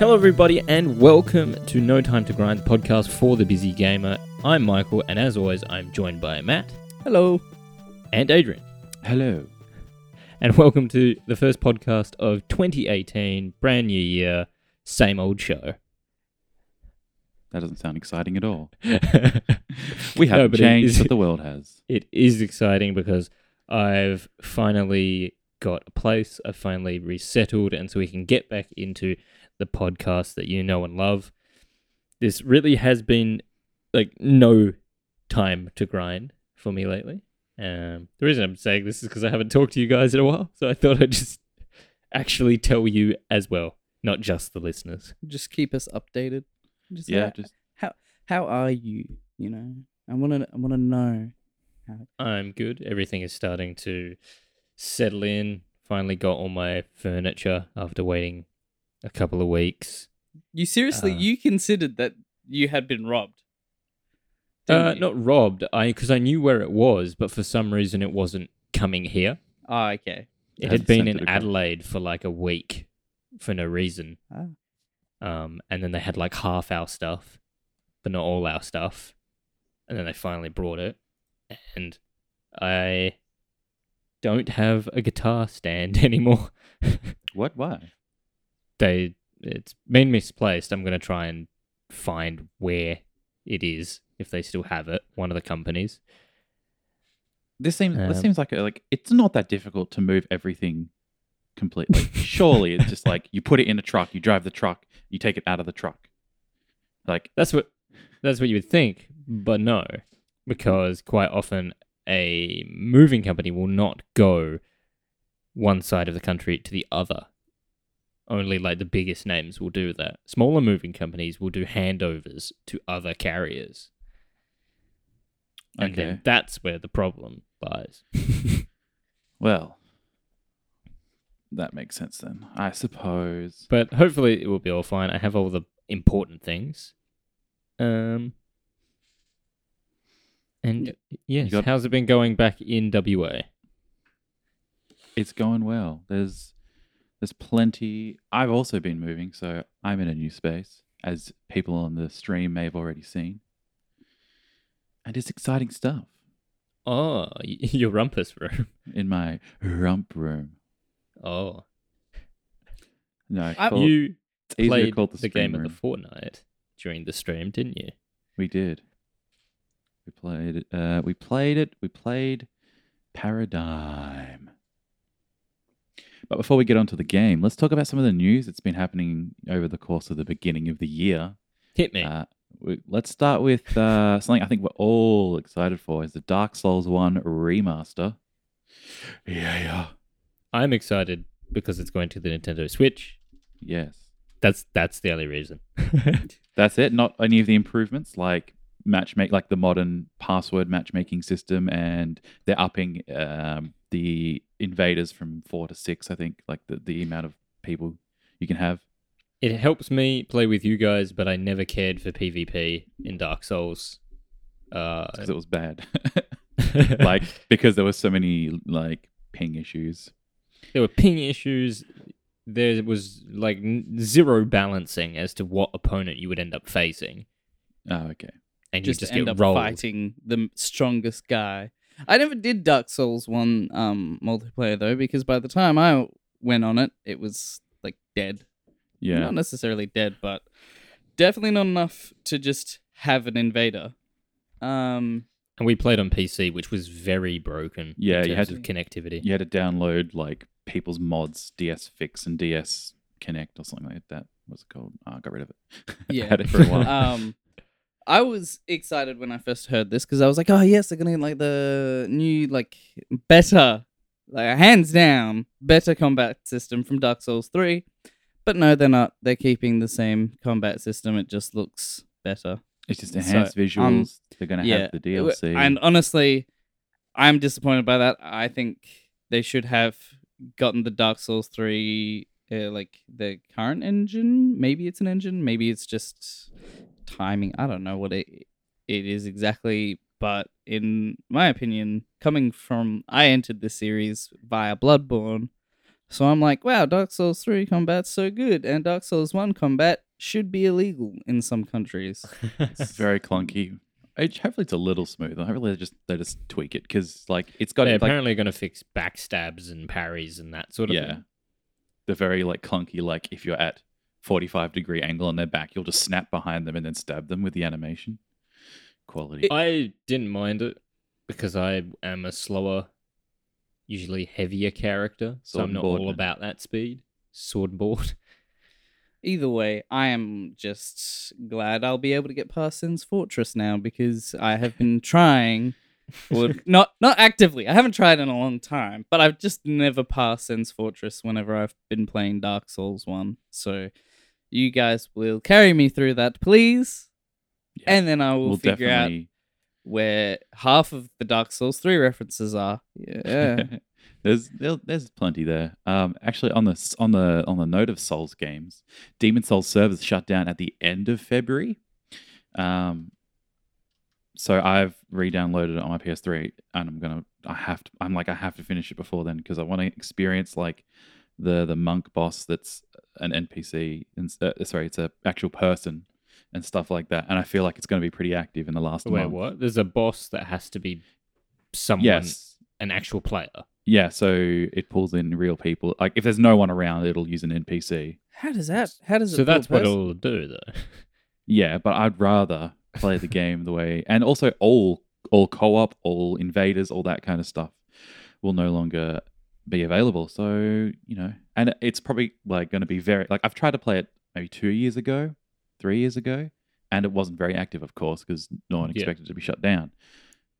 Hello, everybody, and welcome to No Time to Grind, the podcast for the busy gamer. I'm Michael, and as always, I'm joined by Matt Hello. and Adrian. Hello. And welcome to the first podcast of 2018, brand new year, same old show. That doesn't sound exciting at all. We haven't but it changed, is- but the world has. It is exciting because I've finally got a place, I've finally resettled, and so we can get back into the podcast that you know and love. This really has been like no time to grind for me lately. Um, the reason I'm saying this is because I haven't talked to you guys in a while, so I thought I'd just actually tell you as well, not just the listeners. Just keep us updated. Just Yeah, how, just how how are you? You know, I want to I want to know. I'm good. Everything is starting to settle in. Finally got all my furniture after waiting a couple of weeks. You seriously Uh, you considered that you had been robbed? Uh, not robbed. I because I knew where it was, but for some reason it wasn't coming here. Oh, okay. It Had had been in. Adelaide for like a week for no reason. Ah. Um, and then they had like half our stuff, but not all our stuff. And then they finally brought it, and I don't have a guitar stand anymore. what? Why? They it's been misplaced. I'm gonna try and find where it is if they still have it. One of the companies. This seems. this Um, seems like a, like it's not that difficult to move everything completely. Surely it's just like you put it in a truck, you drive the truck, you take it out of the truck. Like That's what that's what you would think, but no, because quite often a moving company will not go one side of the country to the other. Only like the biggest names will do that. Smaller moving companies will do handovers to other carriers. And Okay. then that's where the problem lies. well, that makes sense then. I suppose. But hopefully it will be all fine. I have all the important things. Um and Yep. yes, got- how's it been going back in WA? It's going well. There's there's plenty. I've also been moving, so I'm in a new space, as people on the stream may have already seen. And it's exciting stuff Oh, your rumpus room. in my rump room. Oh, No, I- call- you played the, the, game stream of the room. Fortnite during the stream, didn't you? We did. We played it. Uh, we played it. We played Paradigm. But before we get onto the game, let's talk about some of the news that's been happening over the course of the beginning of the year. Hit me. Uh, we, let's start with uh, something I think we're all excited for is the Dark Souls 1 remaster. Yeah, yeah. I'm excited because it's going to the Nintendo Switch. Yes. That's that's the only reason. That's it. Not any of the improvements like matchmake, like the modern password matchmaking system, and they're upping um, the invaders from four to six. I think like the, the amount of people you can have. it helps me play with you guys, but I never cared for PvP in Dark Souls. Uh, because it was bad. like because there was so many like ping issues. there were ping issues. There was like zero balancing as to what opponent you would end up facing, Oh, okay. and Just, you just end get up rolled. fighting the strongest guy. I never did Dark Souls one um multiplayer though because by the time I went on it, it was like dead. Yeah. Not necessarily dead, but definitely not enough to just have an invader. Um, And we played on PC, which was very broken. Yeah, in you had terms to- connectivity. You had to download like people's mods, DS Fix and DS Connect or something like that. What's it called? Oh, I got rid of it. Yeah. Had it for a while. um, I was excited when I first heard this because I was like, oh yes, they're gonna get like the new like better, like hands down better combat system from Dark Souls three. But no, they're not. They're keeping the same combat system. It just looks better. it's just So, enhanced um, visuals. They're gonna yeah, have the DLC. And honestly, I'm disappointed by that. I think they should have gotten the Dark Souls 3 uh, like the current engine. Maybe it's an engine, maybe it's just timing. I don't know what it it is exactly, but in my opinion, coming from I entered this series via Bloodborne, So I'm like, wow, Dark Souls 3 combat's so good, and Dark Souls 1 combat should be illegal in some countries. It's very clunky. It, hopefully, it's a little smoother. Hopefully, they just they just tweak it because like it's got They're like apparently going to fix backstabs and parries and that sort of yeah, thing. the very like clunky like if you're at forty five degree angle on their back, you'll just snap behind them and then stab them with the animation. Quality. I didn't mind it because I am a slower, usually heavier character, so I'm not board, all man. about that speed. Sword and board. Either way, I am just glad I'll be able to get past Sen's Fortress now because I have been trying. Well, not not actively. I haven't tried in a long time, but I've just never passed Sen's Fortress whenever I've been playing Dark Souls one. So, you guys will carry me through that, please, Yeah. and then I will we'll figure out where half of the Dark Souls three references are. Yeah, there's there's plenty there. Um, actually, on the on the on the note of Souls games, Demon Souls servers shut down at the end of February. Um, so I've re-downloaded it on my PS3, and I'm gonna I have to I'm like I have to finish it before then because I want to experience like the the monk boss that's an NPC and uh, sorry, it's a actual person and stuff like that. And I feel like it's going to be pretty active in the last Wait, month. what? There's a boss that has to be someone, Yes. an actual player. Yeah, so it pulls in real people. Like if there's no one around, it'll use an NPC. how does that? How does it? So that's what it'll do, though. Yeah, but I'd rather play the game the way and also all all co-op, all invaders, all that kind of stuff will no longer be available. So, you know, and it's probably like going to be very like I've tried to play it maybe 2 years ago, 3 years ago, and it wasn't very active of course because no one Yeah. expected it to be shut down.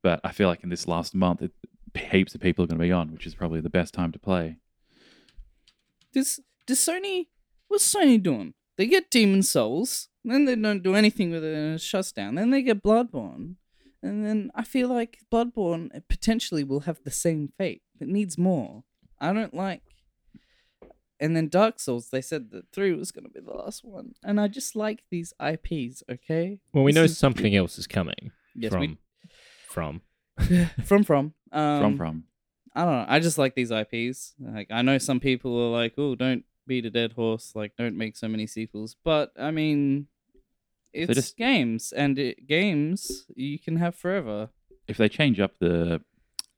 But I feel like in this last month it, heaps of people are going to be on, which is probably the best time to play. Does does Sony what's Sony doing? They get Demon Souls, then they don't do anything with it and it shuts down. Then they get Bloodborne. And then I feel like Bloodborne potentially will have the same fate. It needs more. I don't like and then Dark Souls, they said that three was gonna be the last one. And I just like these IPs, okay? Well, we This know is- something else is coming Yes, from we from. from from. Um, from from I don't know. I just like these IPs. Like I know some people are like, "Oh, don't beat a dead horse. Like don't make so many sequels." But I mean, it's just- games, and it, games you can have forever. if they change up the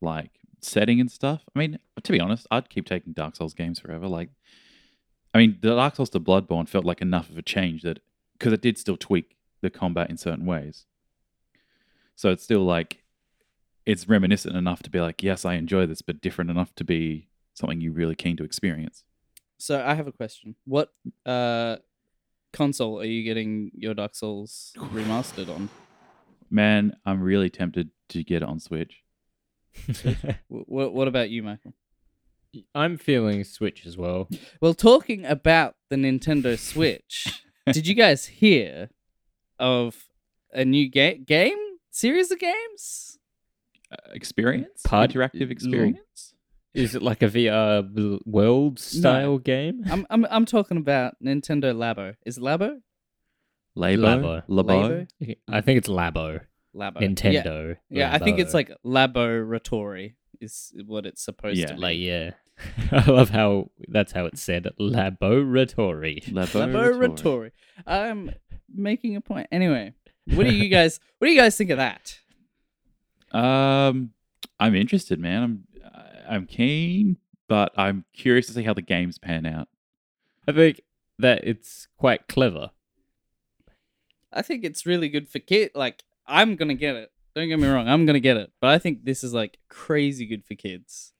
like setting and stuff, I mean, to be honest, I'd keep taking Dark Souls games forever. Like, I mean, the Dark Souls to Bloodborne felt like enough of a change that because it did still tweak the combat in certain ways. So it's still like it's reminiscent enough to be like, yes, I enjoy this, but different enough to be something you're really keen to experience. So I have a question. What uh console are you getting your Dark Souls remastered on? Man, I'm really tempted to get it on Switch. What What about you, Michael? I'm feeling Switch as well. Well, talking about the Nintendo Switch, did you guys hear of a new ga- game series of games? Uh, experience, Pod- interactive experience. Is it like a VR world style game? I'm I'm I'm talking about Nintendo Labo. Is it Labo? Labo, Labo. Labo. I think it's Labo. Labo. Yeah, Nintendo. yeah I think it's Labo. like Laboratory is what it's supposed Yeah. to be. like yeah. I love how that's how it's said. Laboratory. Laboratory. I'm making a point. Anyway, what do you guys what do you guys think of that? Um, I'm interested, man. I'm I'm keen, but I'm curious to see how the games pan out. I think that it's quite clever. I think it's really good for kid. Like I'm gonna get it. Don't get me wrong. I'm gonna get it. But I think this is like crazy good for kids.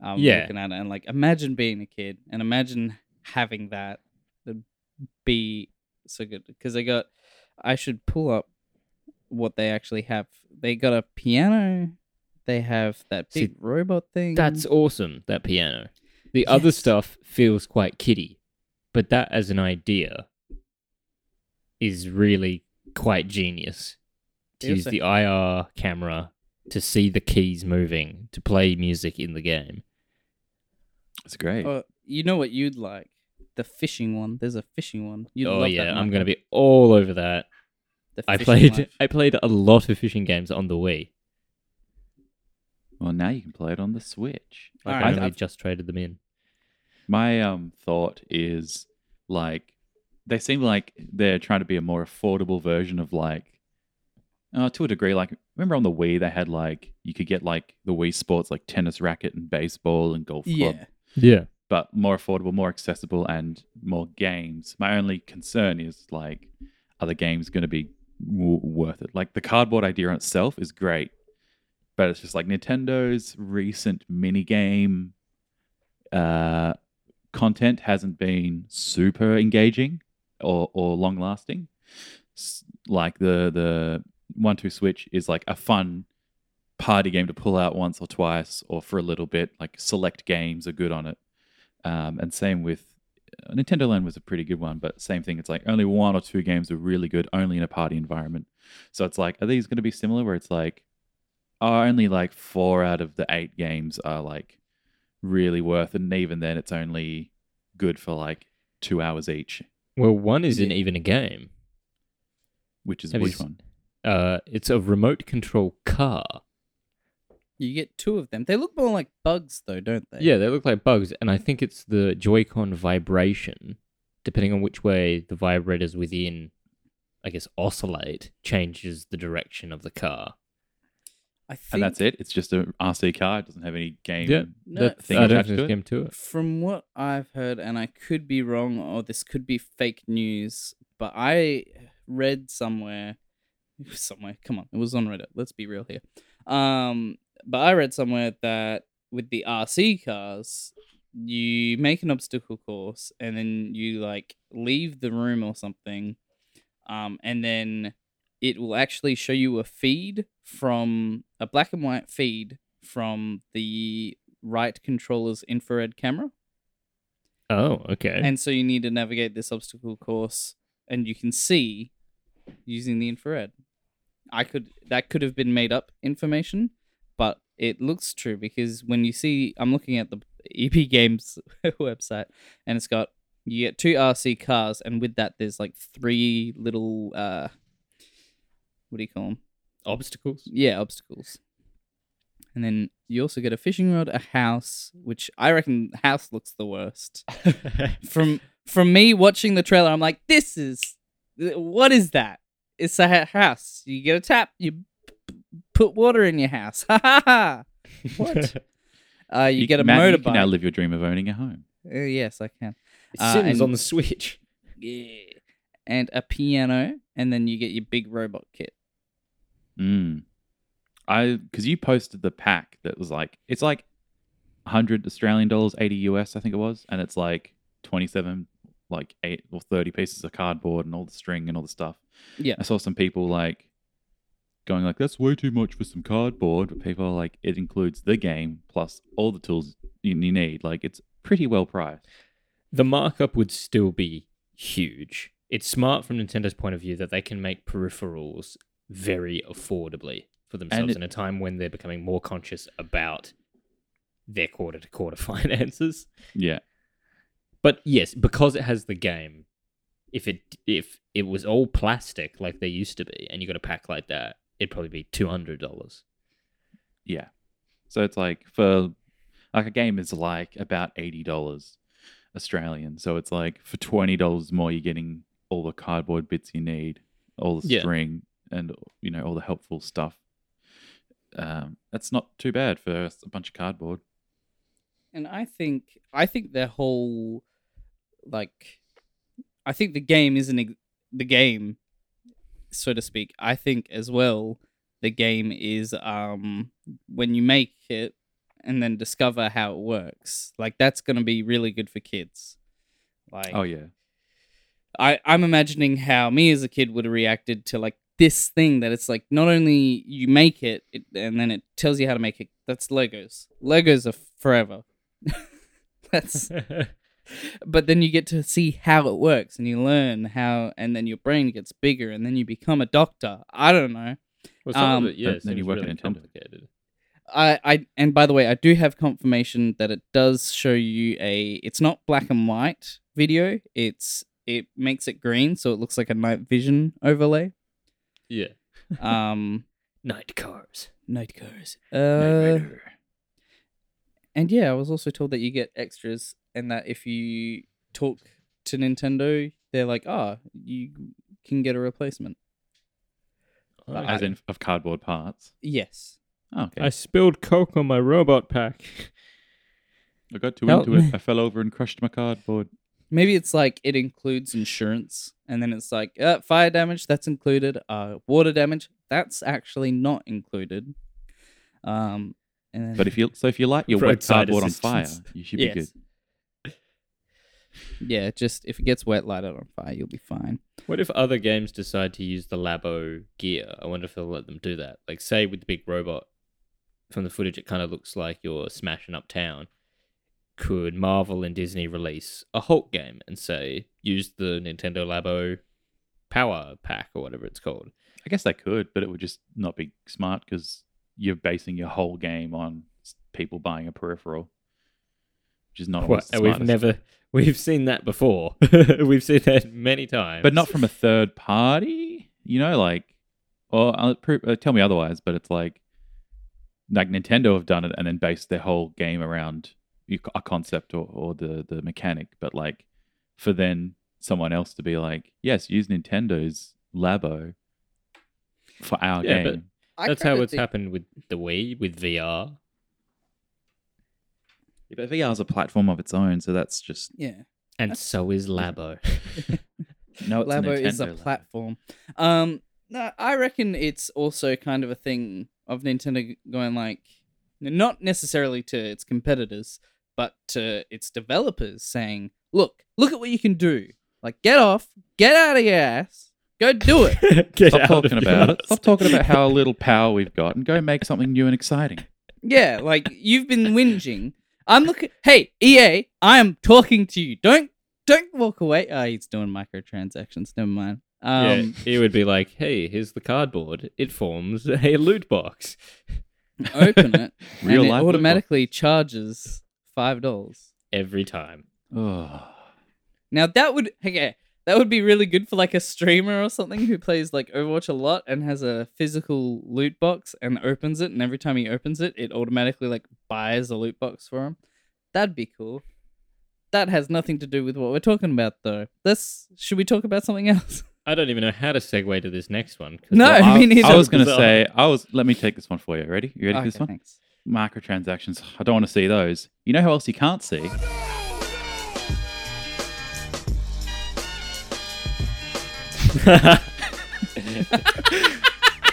Um, Yeah. Looking at it and like imagine being a kid and imagine having that. That'd be so good because they got. I should pull up what they actually have. They got a piano. They have that See, big robot thing. That's awesome, that piano. The other stuff feels quite kiddie, but that as an idea is really quite genius. To Feels use the IR camera to see the keys moving, to play music in the game. It's great. Oh, you know what you'd like? The fishing one. There's a fishing one. You'd oh love yeah, that, I'm gonna be all over that. I played life. I played a lot of fishing games on the Wii. Well, now you can play it on the Switch. I Alright, only I've- just traded them in. My um thought is like they seem like they're trying to be a more affordable version of like uh, to a degree like remember on the Wii they had like you could get like the Wii Sports like tennis racket and baseball and golf club Yeah. Yeah. but more affordable, more accessible, and more games. My only concern is like, are the games going to be w- worth it? Like the cardboard idea on itself is great, but it's just like Nintendo's recent mini game uh, content hasn't been super engaging or or long lasting. Like the the one two switch is like a fun party game to pull out once or twice or for a little bit. Like select games are good on it. Um, and same with uh, Nintendo Land was a pretty good one, but same thing. It's like only one or two games are really good, only in a party environment. So it's like, are these going to be similar? Where it's like, oh, only like four out of the eight games are like really worth, it, and even then, it's only good for like two hours each. Well, one isn't Yeah. even a game. Which is Have which s- one? Uh, it's a remote control car. You get two of them. They look more like bugs, though, don't they? Yeah, they look like bugs, and I think it's the Joy-Con vibration. Depending on which way the vibrators within, I guess, oscillate, changes the direction of the car. I think And that's it. It's just a RC car. It doesn't have any game. Yeah. No, That- thing I don't attached think to there's game to it. From what I've heard, and I could be wrong, or this could be fake news, but I read somewhere, somewhere. Come on, it was on Reddit. Let's be real here. Um, but I read somewhere that with the RC cars, you make an obstacle course, and then you like leave the room or something, um, and then it will actually show you a feed from a black and white feed from the right controller's infrared camera. Oh, okay. And so you need to navigate this obstacle course and you can see using the infrared. I could that could have been made up information, but it looks true because when you see I'm looking at the EB Games website and it's got you get two RC cars and with that there's like three little uh what do you call them? Obstacles. Yeah, obstacles. And then you also get a fishing rod, a house, which I reckon house looks the worst. From from me watching the trailer, I'm like, this is what is that? It's a ha- house. You get a tap, you p- p- put water in your house. Ha ha ha. What? Uh, you, get a Matt, You motorbike. can now live your dream of owning a home. Uh, yes, I can. Uh, Sims and- on the Switch. Yeah. And a piano, and then you get your big robot kit. Mm. I because you posted the pack that was like it's like hundred Australian dollars, eighty US, I think it was, and it's like twenty seven, like eight or thirty pieces of cardboard and all the string and all the stuff. Yeah. I saw some people like going like that's way too much for some cardboard, but people are like it includes the game plus all the tools you, need. Like it's pretty well priced. The markup would still be huge. It's smart from Nintendo's point of view that they can make peripherals very affordably for themselves it- in a time when they're becoming more conscious about their quarter to quarter finances. Yeah. But yes, because it has the game, if it if it was all plastic like they used to be, and you got a pack like that, it'd probably be two hundred dollars. Yeah. So it's like for like a game is like about eighty dollars Australian. So it's like for twenty dollars more, you're getting all the cardboard bits you need, all the Yeah. string, and you know all the helpful stuff. Um, that's not too bad for a bunch of cardboard. And I think I think their whole like I think the game isn't ex- the game so to speak. I think as well the game is um when you make it and then discover how it works. Like that's going to be really good for kids. Like Oh yeah, I, I'm imagining how me as a kid would have reacted to like this thing that it's like not only you make it, it and then it tells you how to make it. That's Legos. Legos are forever. That's but then you get to see how it works and you learn how and then your brain gets bigger and then you become a doctor. I don't know. Well, some Um, of it, yeah, then- then you work at really Nintendo. complicated. I, I and by the way, I do have confirmation that it does show you a it's not black and white video. It's it makes it green so it looks like a night vision overlay. Yeah, Um night cars. night cars. Uh and yeah, I was also told that you get extras and that if you talk to Nintendo, they're like, "Ah, you can get a replacement." Oh, As in of cardboard parts. Yes. Oh, okay. I spilled Coke on my robot pack. I got too Help into me. it. I fell over and crushed my cardboard. Maybe it's like it includes insurance, and then it's like uh, fire damage that's included, uh, water damage that's actually not included. Um, and then, But if you so if you light your wet Roadside cardboard on fire, assistance. you should be Yes. good. Yeah, just if it gets wet, light it on fire, you'll be fine. What if other games decide to use the Labo gear? I wonder if they'll let them do that. Like, say with the big robot, from the footage, it kind of looks like you're smashing up town. Could Marvel and Disney release a Hulk game and say use the Nintendo Labo Power Pack or whatever it's called? I guess they could, but it would just not be smart because you're basing your whole game on people buying a peripheral, which is not always What, the we've never we've seen that before. we've seen that many times, but not from a third party. You know, like, or uh, uh, tell me otherwise. But it's like, like Nintendo have done it and then based their whole game around a concept or, or the the mechanic. But like, for then someone else to be like, yes, use Nintendo's Labo for our Yeah, but- game. That's how it's happened with the Wii with VR. Yeah, but VR is a platform of its own, so that's just Yeah, And so is Labo. no. It's Labo a is a Nintendo Labo. platform. Um, no, I reckon it's also kind of a thing of Nintendo going like, not necessarily to its competitors, but to its developers saying, "Look, look at what you can do. Like, get off, get out of your ass, go do it." Get Stop talking about it. yours. Stop talking about how little power we've got, and go make something new and exciting. yeah, like you've been whinging. I'm looking. Hey, EA, I am talking to you. Don't don't walk away. Oh, he's doing microtransactions. Never mind. Um, yeah, he would be like, "Hey, here's the cardboard. It forms a loot box." open it, Real and it automatically charges five dollars. Every time. Oh. Now that would okay, that would be really good for like a streamer or something who plays like Overwatch a lot and has a physical loot box and opens it, and every time he opens it, it automatically like buys a loot box for him. That'd be cool. That has nothing to do with what we're talking about, though. Let's should we talk about something else? I don't even know how to segue to this next one. No, the- I mean, I it's was going to say, I was. Let me take this one for you. Ready? You ready for this one? thanks. Microtransactions. I don't want to see those. You know who else you can't see?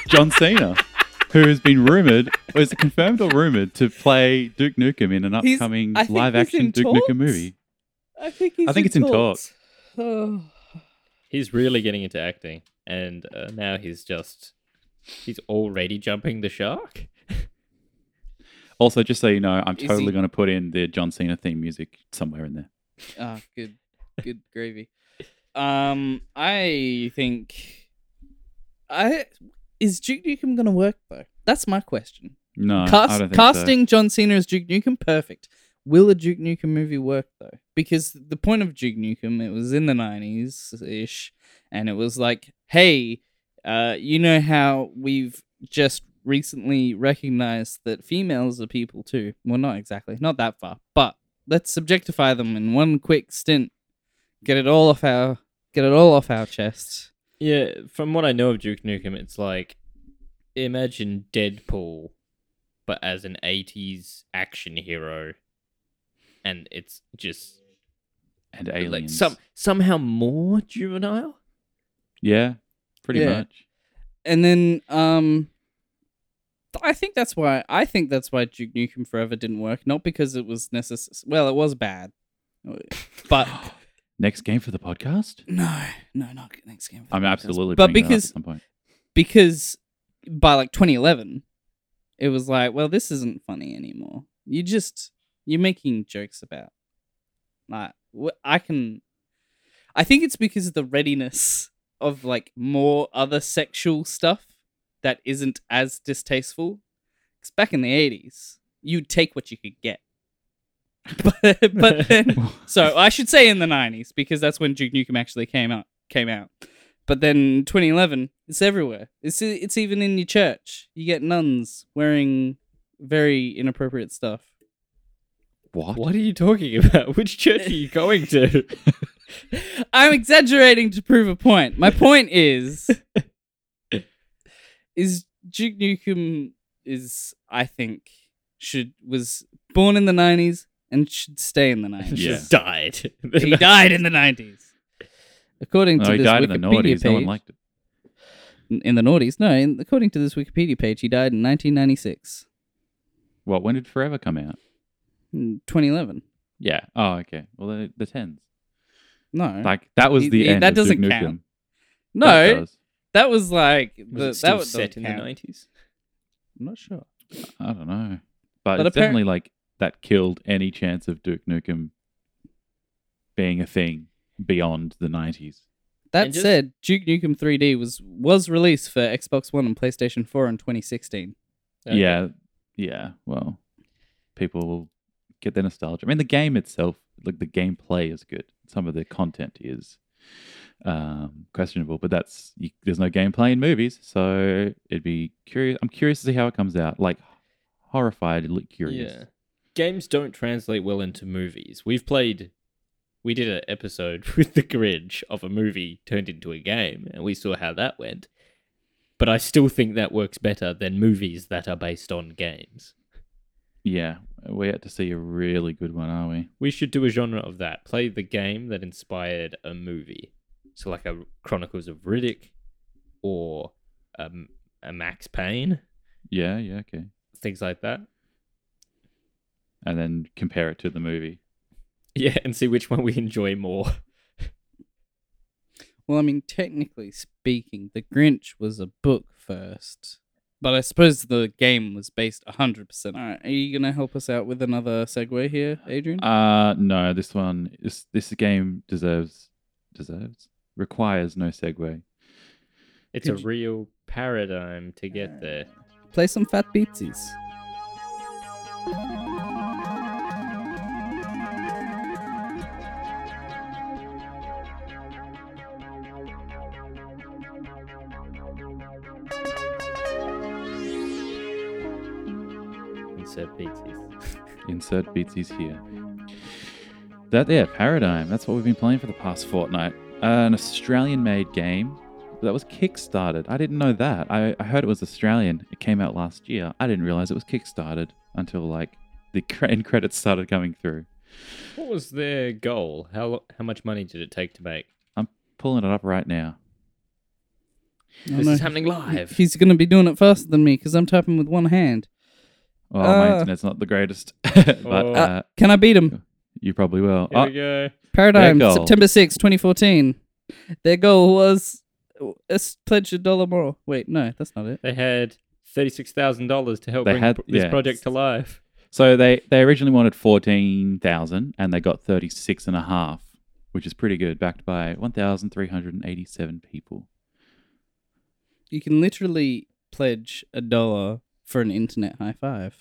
John Cena, who has been rumored, or is it confirmed or rumored, to play Duke Nukem in an He's- upcoming I think live he's action in Duke talks. Nukem movie. I think he's I think it's in talks. Oh. he's really getting into acting, and uh, now he's just he's already jumping the shark. Also, just so you know, I'm Is he- totally going to put in the John Cena theme music somewhere in there. Ah, good, good gravy. Um, I think I is Duke Nukem gonna work though? That's my question. No, Cast, think so. casting John Cena as Duke Nukem, perfect. Will a Duke Nukem movie work though? Because the point of Duke Nukem, it was in the nineties ish, and it was like, hey, uh, you know how we've just recently recognized that females are people too. Well, not exactly, not that far, but let's objectify them in one quick stint. Get it all off our, get it all off our chests. Yeah, from what I know of Duke Nukem, it's like imagine Deadpool, but as an '80s action hero, and it's just and aliens. like some somehow more juvenile. yeah, pretty Yeah. much. and then um I think that's why I think that's why Duke Nukem Forever didn't work. Not because it was necessary. Well, it was bad, but Next game for the podcast. no, no, not next game. I'm absolutely. But bringing that up because- at some point. because by like 2011, it was like, well, this isn't funny anymore. You just you're making jokes about like I can. I think it's because of the readiness of like more other sexual stuff that isn't as distasteful. Because back in the 80s, you'd take what you could get. But, but then so I should say in the nineties because that's when Duke Nukem actually came out. Came out, but then 2011, it's everywhere. It's it's even in your church. You get nuns wearing very inappropriate stuff. What? What are you talking about? Which church are you going to? I'm exaggerating to prove a point. My point is, is Duke Nukem is I think should was born in the '90s and should stay in the '90s. Yeah. Just died. he died in the '90s. According to No, he this died in the Wikipedia noughties. page, No one liked it. in the noughties. No, in, according to this Wikipedia page, he died in 1996, What? When did Forever come out? Hmm, in 2011. Yeah. Oh, okay. Well, the, the tens. No, Like that was He- the he- end. that of doesn't Nukem. count. That no, does. that was like Was the, it still that was set in the nineties? I'm not sure. I don't know, but, But it's appar- definitely like that killed any chance of Duke Nukem being a thing beyond the nineties. That just- said, Duke Nukem 3D was was released for Xbox One and PlayStation 4 in 2016. Yeah, yeah. Well, people will get their nostalgia. I mean, the game itself, like the gameplay, is good. Some of the content is um, questionable, but that's you, there's no gameplay in movies, so it'd be curious. I'm curious to see how it comes out. Like horrifiedly curious. Yeah. Games don't translate well into movies. We've played we did an episode with the Grinch of a movie turned into a game and we saw how that went. But I still think that works better than movies that are based on games. Yeah, we're yet to see a really good one, are we? We should do a genre of that. Play the game that inspired a movie. So like a Chronicles of Riddick or um, a Max Payne, Yeah, yeah, okay. things like that. And then compare it to the movie. Yeah, and see which one we enjoy more. Well, I mean, technically speaking, The Grinch was a book first. But I suppose the game was based 100%. All right, are you going to help us out with another segue here, Adrian? Uh no, this one is this game deserves deserves requires no segue. It's Could a you- real paradigm to get there. Play some Fat Beatsies. Insert Beatsies here. That yeah, Paradigm. That's what we've been playing for the past fortnight. Uh, an Australian-made game that was kickstarted. I didn't know that. I, I heard it was Australian. It came out last year. I didn't realize it was kickstarted until like the end credits started coming through. What was their goal? How how much money did it take to make? I'm pulling it up right now. Oh, This no. is happening live. He's going to be doing it faster than me because I'm typing with one hand. Oh, my Uh, internet's not the greatest, but Oh. uh, Can I beat him? you probably will. Here Oh, we go. Paradigm, goal. September 6, 2014. Their goal was uh, pledge a dollar more. Wait, no, that's not it. They had thirty-six thousand dollars to help They bring had- this yeah. project to life. So they they originally wanted fourteen thousand, and they got thirty six and a half, which is pretty good, backed by one thousand three hundred and eighty seven people. You can literally pledge a dollar for an internet high five.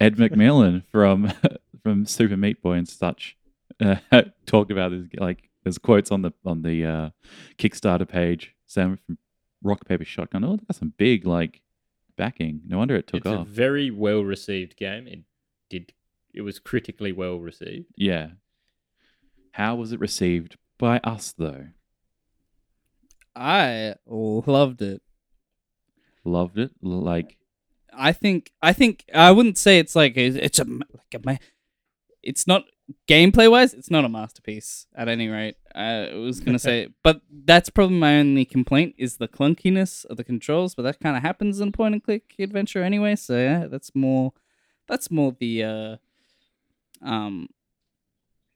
Ed McMillen from from Super Meat Boy and such uh, talked about this. Like, there's quotes on the on the uh, Kickstarter page. Sam from Rock Paper Shotgun. Oh, that's some big like backing. No wonder it took it's off. a very well received game. It did. It was critically well received. yeah. How was it received by us though? I loved it. Loved it. Like, I think I think I wouldn't say it's like a, it's a like a ma- it's not gameplay wise it's not a masterpiece at any rate. I was gonna say, but that's probably my only complaint is the clunkiness of the controls. But that kind of happens in point and click adventure anyway. So yeah, that's more that's more the uh um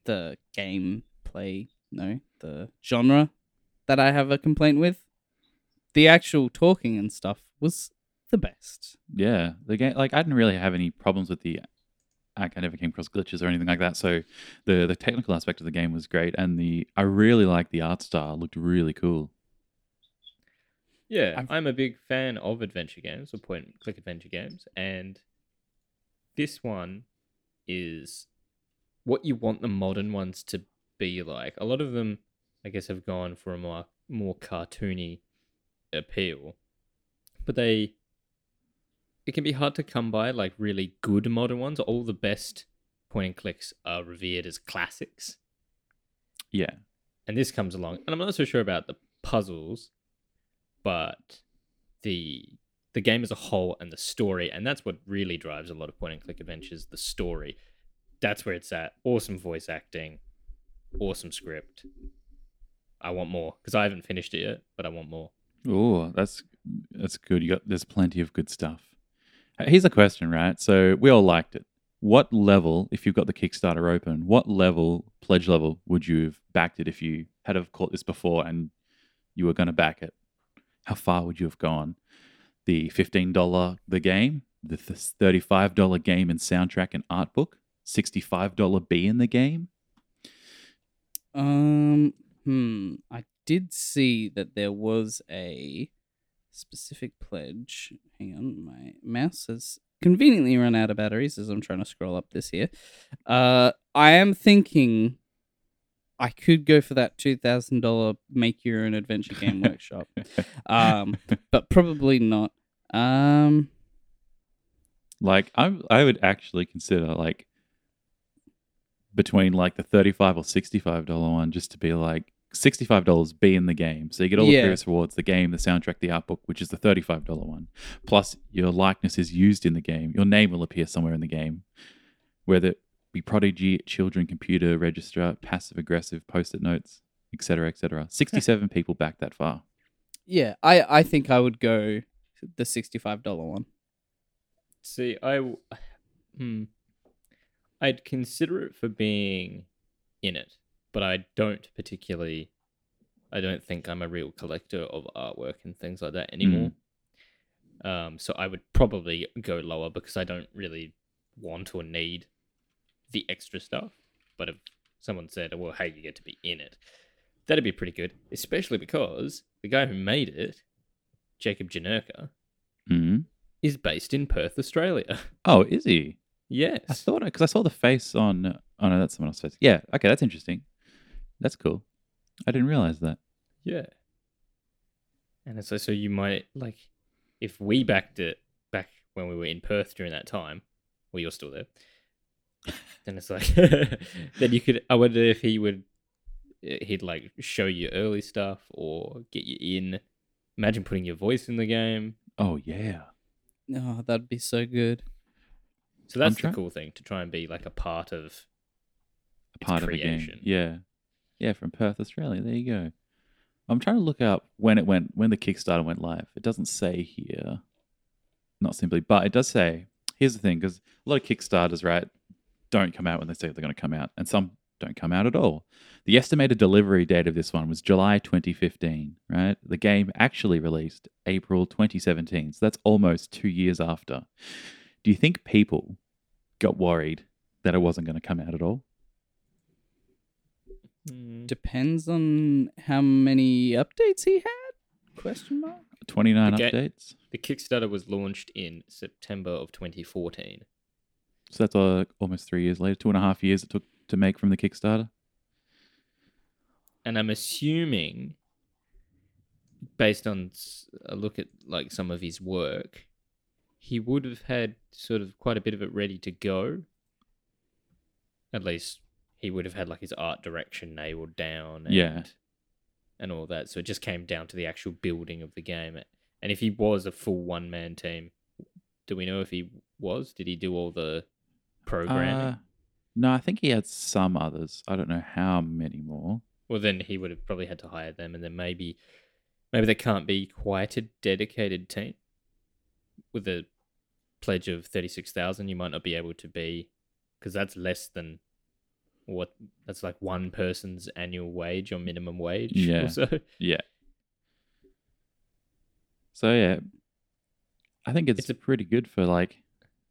the gameplay no the genre that I have a complaint with. The actual talking and stuff was the best. Yeah, the game like I didn't really have any problems with the act. I never came across glitches or anything like that. So the the technical aspect of the game was great, and the I really liked the art style. It looked really cool. Yeah, I've- I'm a big fan of adventure games or point and click adventure games, and this one is what you want the modern ones to be like. A lot of them, I guess, have gone for a more more cartoony appeal, but they it can be hard to come by like really good modern ones. All the best point and clicks are revered as classics. Yeah. and this comes along and i'm not so sure about the puzzles but the the game as a whole and the story and that's what really drives a lot of point and click adventures the story that's where it's at awesome voice acting awesome script i want more because i haven't finished it yet but i want more Oh, that's that's good. You got there's plenty of good stuff. Uh, Here's a question, right? So we all liked it. What level, if you've got the Kickstarter open, what level, pledge level, would you have backed it if you had have caught this before and you were going to back it? How far would you have gone? The fifteen dollar the game, the thirty five dollar game and soundtrack and art book, sixty five dollar B in the game. Um, hmm. I did see that there was a specific pledge. Hang on, my mouse has conveniently run out of batteries as I'm trying to scroll up this here. Uh, I am thinking I could go for that two thousand dollar make your own adventure game workshop, um, but probably not. Um, Like I I would actually consider like between like the 35 or 65 dollar one just to be like 65 dollars be in the game. So you get all the Yeah. previous rewards, the game, the soundtrack, the art book, which is the 35 dollar one. Plus your likeness is used in the game. Your name will appear somewhere in the game. Whether it be prodigy, children, computer, registrar, passive aggressive, post-it notes, etc., etc. 67 people back that far. yeah, I I think I would go the sixty five dollar one. see i w- hmm i'd consider it for being in it but i don't particularly i don't think i'm a real collector of artwork and things like that anymore um so i would probably go lower because i don't really want or need the extra stuff but if someone said well hey you get to be in it that'd be pretty good especially because the guy who made it jacob janerka Mhm. is based in perth australia Oh, is he? yes I thought because I saw the face on. Oh no, that's someone else's face. Yeah. Okay, that's interesting. That's cool. I didn't realize that. Yeah. And it's like, so you might like if we backed it back when we were in Perth during that time, well, you're still there. then it's like, then you could. I wonder if he would, eh, he'd like show you early stuff or get you in. Imagine putting your voice in the game. Oh yeah. Oh, that'd be so good. So that's try- the cool thing to try and be like a part of. a It's part of the game. Yeah, yeah, from Perth, Australia. There you go. I'm trying to look up when it went when the Kickstarter went live. It doesn't say here, not simply, but it does say. Here's the thing, because a lot of Kickstarters, right, don't come out when they say they're going to come out, and some don't come out at all. The estimated delivery date of this one was July 2015, right? The game actually released April 2017, so that's almost two years after. Do you think people got worried that it wasn't going to come out at all? Hmm. Depends on how many updates he had. Question mark. 29 The ga- updates. The Kickstarter was launched in September of 2014. So that's uh, almost three years later, two and a half years it took to make from the Kickstarter. and I'm assuming, based on a look at like some of his work, he would have had sort of quite a bit of it ready to go. At least he would have had like his art direction nailed down, and, Yeah. and all that. So it just came down to the actual building of the game. And if he was a full one man team, do we know if he was? Did he do all the programming? Uh, no, I think he had some others. I don't know how many more. Well, then he would have probably had to hire them, and then maybe, maybe there can't be quite a dedicated team with a pledge of thirty six thousand. You might not be able to be, because that's less than what that's like one person's annual wage or minimum wage. Yeah. or so. Yeah. So yeah, I think it's, It's a- pretty good for like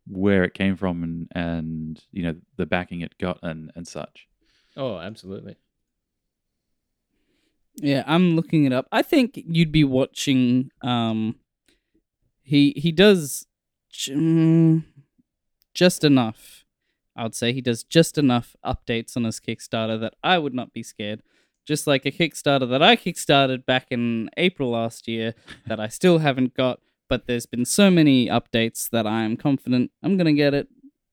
where it came from and and you know the backing it got and and such. Oh, absolutely. Yeah, I'm looking it up. I think you'd be watching. Um, he he does mm, just enough. I would say he does just enough updates on his Kickstarter that I would not be scared. Just like a Kickstarter that I kickstarted back in April last year that I still haven't got but there's been so many updates that I'm confident I'm gonna get it.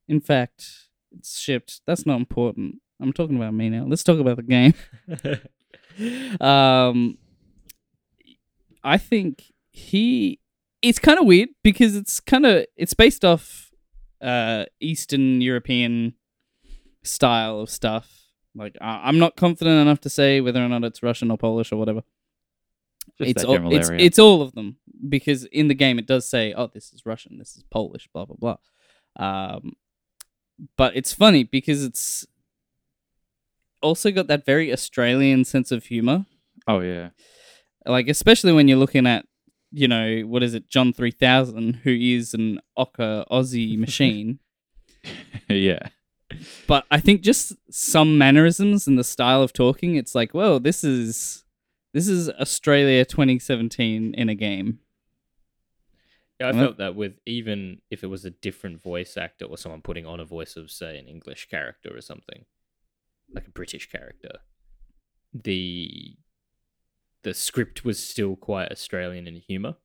In fact, it's shipped. That's not important. I'm talking about me now. Let's talk about the game. um, I think he. It's kind of weird because it's kind of it's based off uh Eastern European style of stuff. Like I I'm not confident enough to say whether or not it's Russian or Polish or whatever. Just it's all, it's, it's all of them because in the game it does say, "Oh, this is Russian, this is Polish, blah blah blah." Um, but it's funny because it's also got that very Australian sense of humor. oh yeah. Like especially when you're looking at, you know, what is it, John three thousand, who is an Ocker Aussie machine. yeah. but I think just some mannerisms and the style of talking, it's like, well, this is this is Australia 2017 in a game. Yeah, I felt that with even if it was a different voice actor or someone putting on a voice of, say, an English character or something, like a British character, the the script was still quite Australian in humor.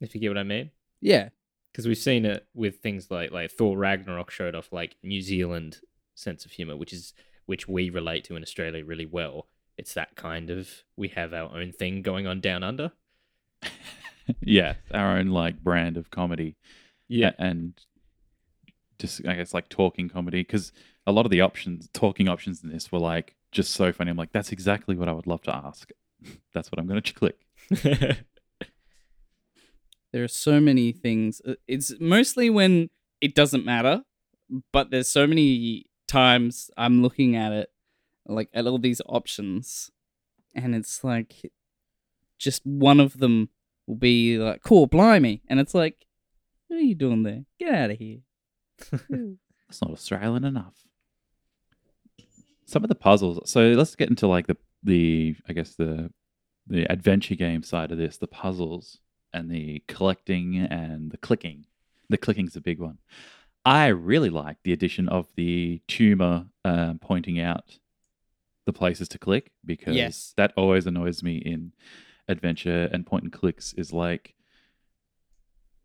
If you get what I mean, Yeah, because we've seen it with things like like Thor Ragnarok showed off like New Zealand sense of humor, which is which we relate to in Australia really well. It's that kind of we have our own thing going on down under. yeah. Our own like brand of comedy. Yeah, and just I guess like talking comedy because a lot of the options, talking options in this were like just so funny. I'm like, that's exactly what I would love to ask. that's what I'm going to click. there are so many things. Uh, It's mostly when it doesn't matter, but there's so many times I'm looking at it, like at all these options, and it's like just one of them will be like, cool, blimey. And it's like, what are you doing there? Get out of here. That's not Australian enough. Some of the puzzles. So let's get into like the the I guess the the adventure game side of this, the puzzles and the collecting and the clicking. The clicking's a big one. I really like the addition of the tumor um, pointing out the places to click because Yes. that always annoys me in adventure and point and clicks is like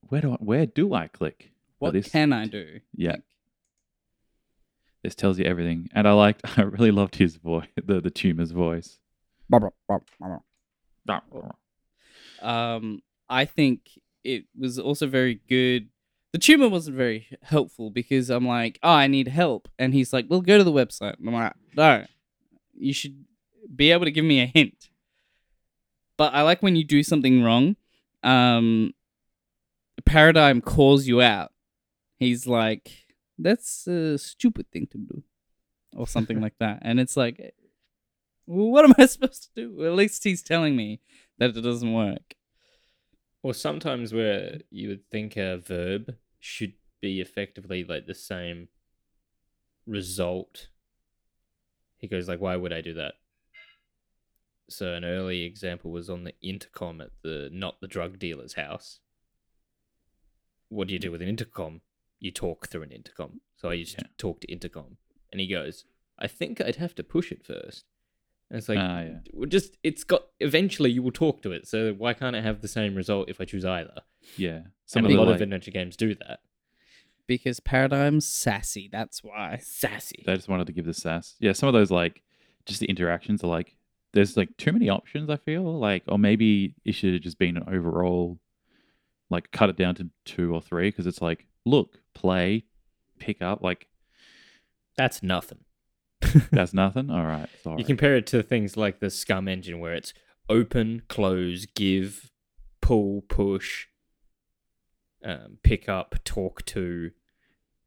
where do I, where do I click? But What this- can I do? Yeah. Like, This tells you everything. And I liked, I really loved his voice, the, the tumor's voice. um, I think it was also very good. The tumor wasn't very helpful because I'm like, oh, I need help, and he's like, well, go to the website. And I'm like, no, you should be able to give me a hint. But I like when you do something wrong. Um, Paradigm calls you out. He's like, that's a stupid thing to do, or something like that, and it's like, what am I supposed to do? At least he's telling me that it doesn't work. Or sometimes where you would think a verb should be effectively like the same result. He goes like, "Why would I do that?" So an early example was on the intercom at the not the drug dealer's house. What do you do with an intercom? You talk through an intercom. So I used to talk to intercom, and he goes, "I think I'd have to push it first. And it's like, Ah, yeah. well, just it's got eventually you will talk to it. So why can't it have the same result if I choose either? Yeah. Some and of a lot like, of adventure games do that. Because Paradigm's sassy, that's why. Sassy. they just wanted to give the sass. Yeah. Some of those like, just the interactions are like, there's like too many options. I feel like, or maybe it should have just been an overall, like cut it down to two or three because it's like, look, play, pick up. Like That's nothing. that's nothing. All right. Sorry. You compare it to things like the SCUMM engine where it's open, close, give, pull, push, um, pick up, talk to.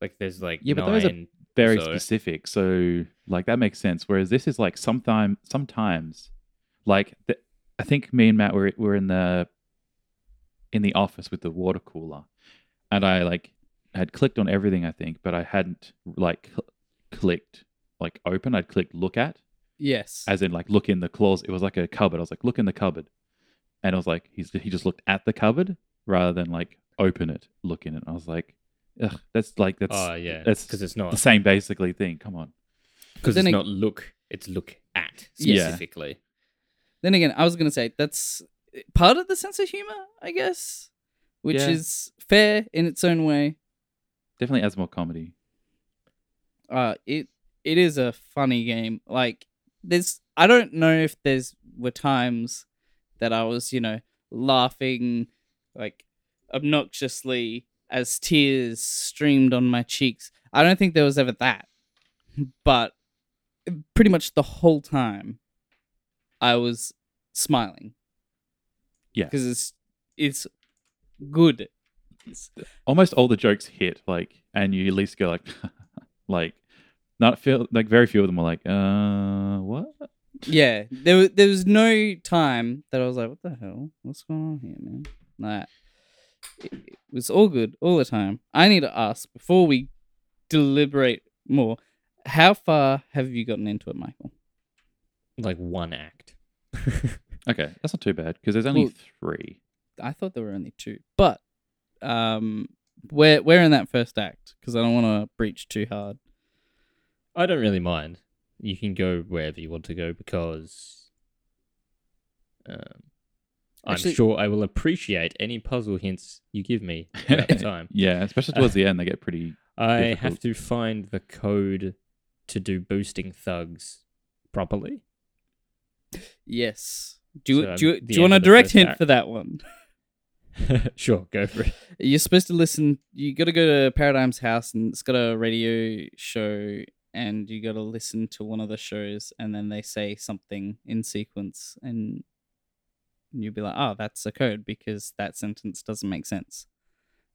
Like there's like Yeah, but those are very so- specific. So like that makes sense. Whereas this is like sometime sometimes like the, I think me and Matt were were in the in the office with the water cooler, and I like had clicked on everything I think, but I hadn't like cl- clicked like open. I'd clicked look at Yes. as in like look in the clause. It was like a cupboard. I was like look in the cupboard, and I was like he's he just looked at the cupboard rather than like open it, look in it. I was like, ugh, that's like that's Oh yeah, that's because it's not the same basically thing. Come on. because Then it's ag- not look. It's look at Yeah. specifically. then again, I was gonna say that's eh, part of the sense of humor, I guess, which Yeah. is fair in its own way. Definitely adds more comedy. Uh, it it is a funny game. Like there's, I don't know if there's were times that I was, you know, laughing like obnoxiously as tears streamed on my cheeks. I don't think there was ever that, but pretty much the whole time, I was smiling. Yeah. because it's it's good. Almost all the jokes hit, like, and you at least go like, like, not feel like very few of them were like, uh, what? Yeah, there wa- there was no time that I was like, "What the hell? What's going on here, man?" Like, it, it was all good all the time. I need to ask before we deliberate more. How far have you gotten into it, Michael? Like one act. Okay, that's not too bad because there's only Well- three. I thought there were only two, but um, we're we're in that first act because I don't want to breach too hard. I don't really mind. You can go wherever you want to go because um, I'm sure I will appreciate any puzzle hints you give me at the time. yeah, especially towards the end, they get pretty. I Difficult. have to find the code to do boosting thugs properly. Yes. Do you So, do you, do you want a direct hint act. for that one? sure, go for it. You're supposed to listen. You got to go to Paradigm's house, and it's got a radio show, and you got to listen to one of the shows, and then they say something in sequence, and you'll be like, "Oh, that's a code because that sentence doesn't make sense,"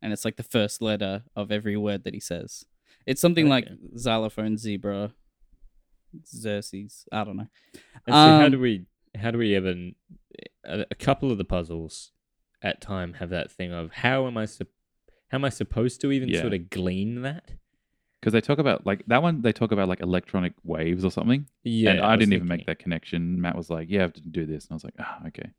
and it's like the first letter of every word that he says. It's something like xylophone, zebra, Xerxes. I don't know. So how Um, do we how do we even a, a couple of the puzzles at time have that thing of how am I sup- how am I supposed to even Yeah. sort of glean that? Because they talk about like that one, they talk about like electronic waves or something. Yeah, and I, was didn't even make thinking. that connection. Matt was like, "Yeah, I have to do this," and I was like, "Ah, okay."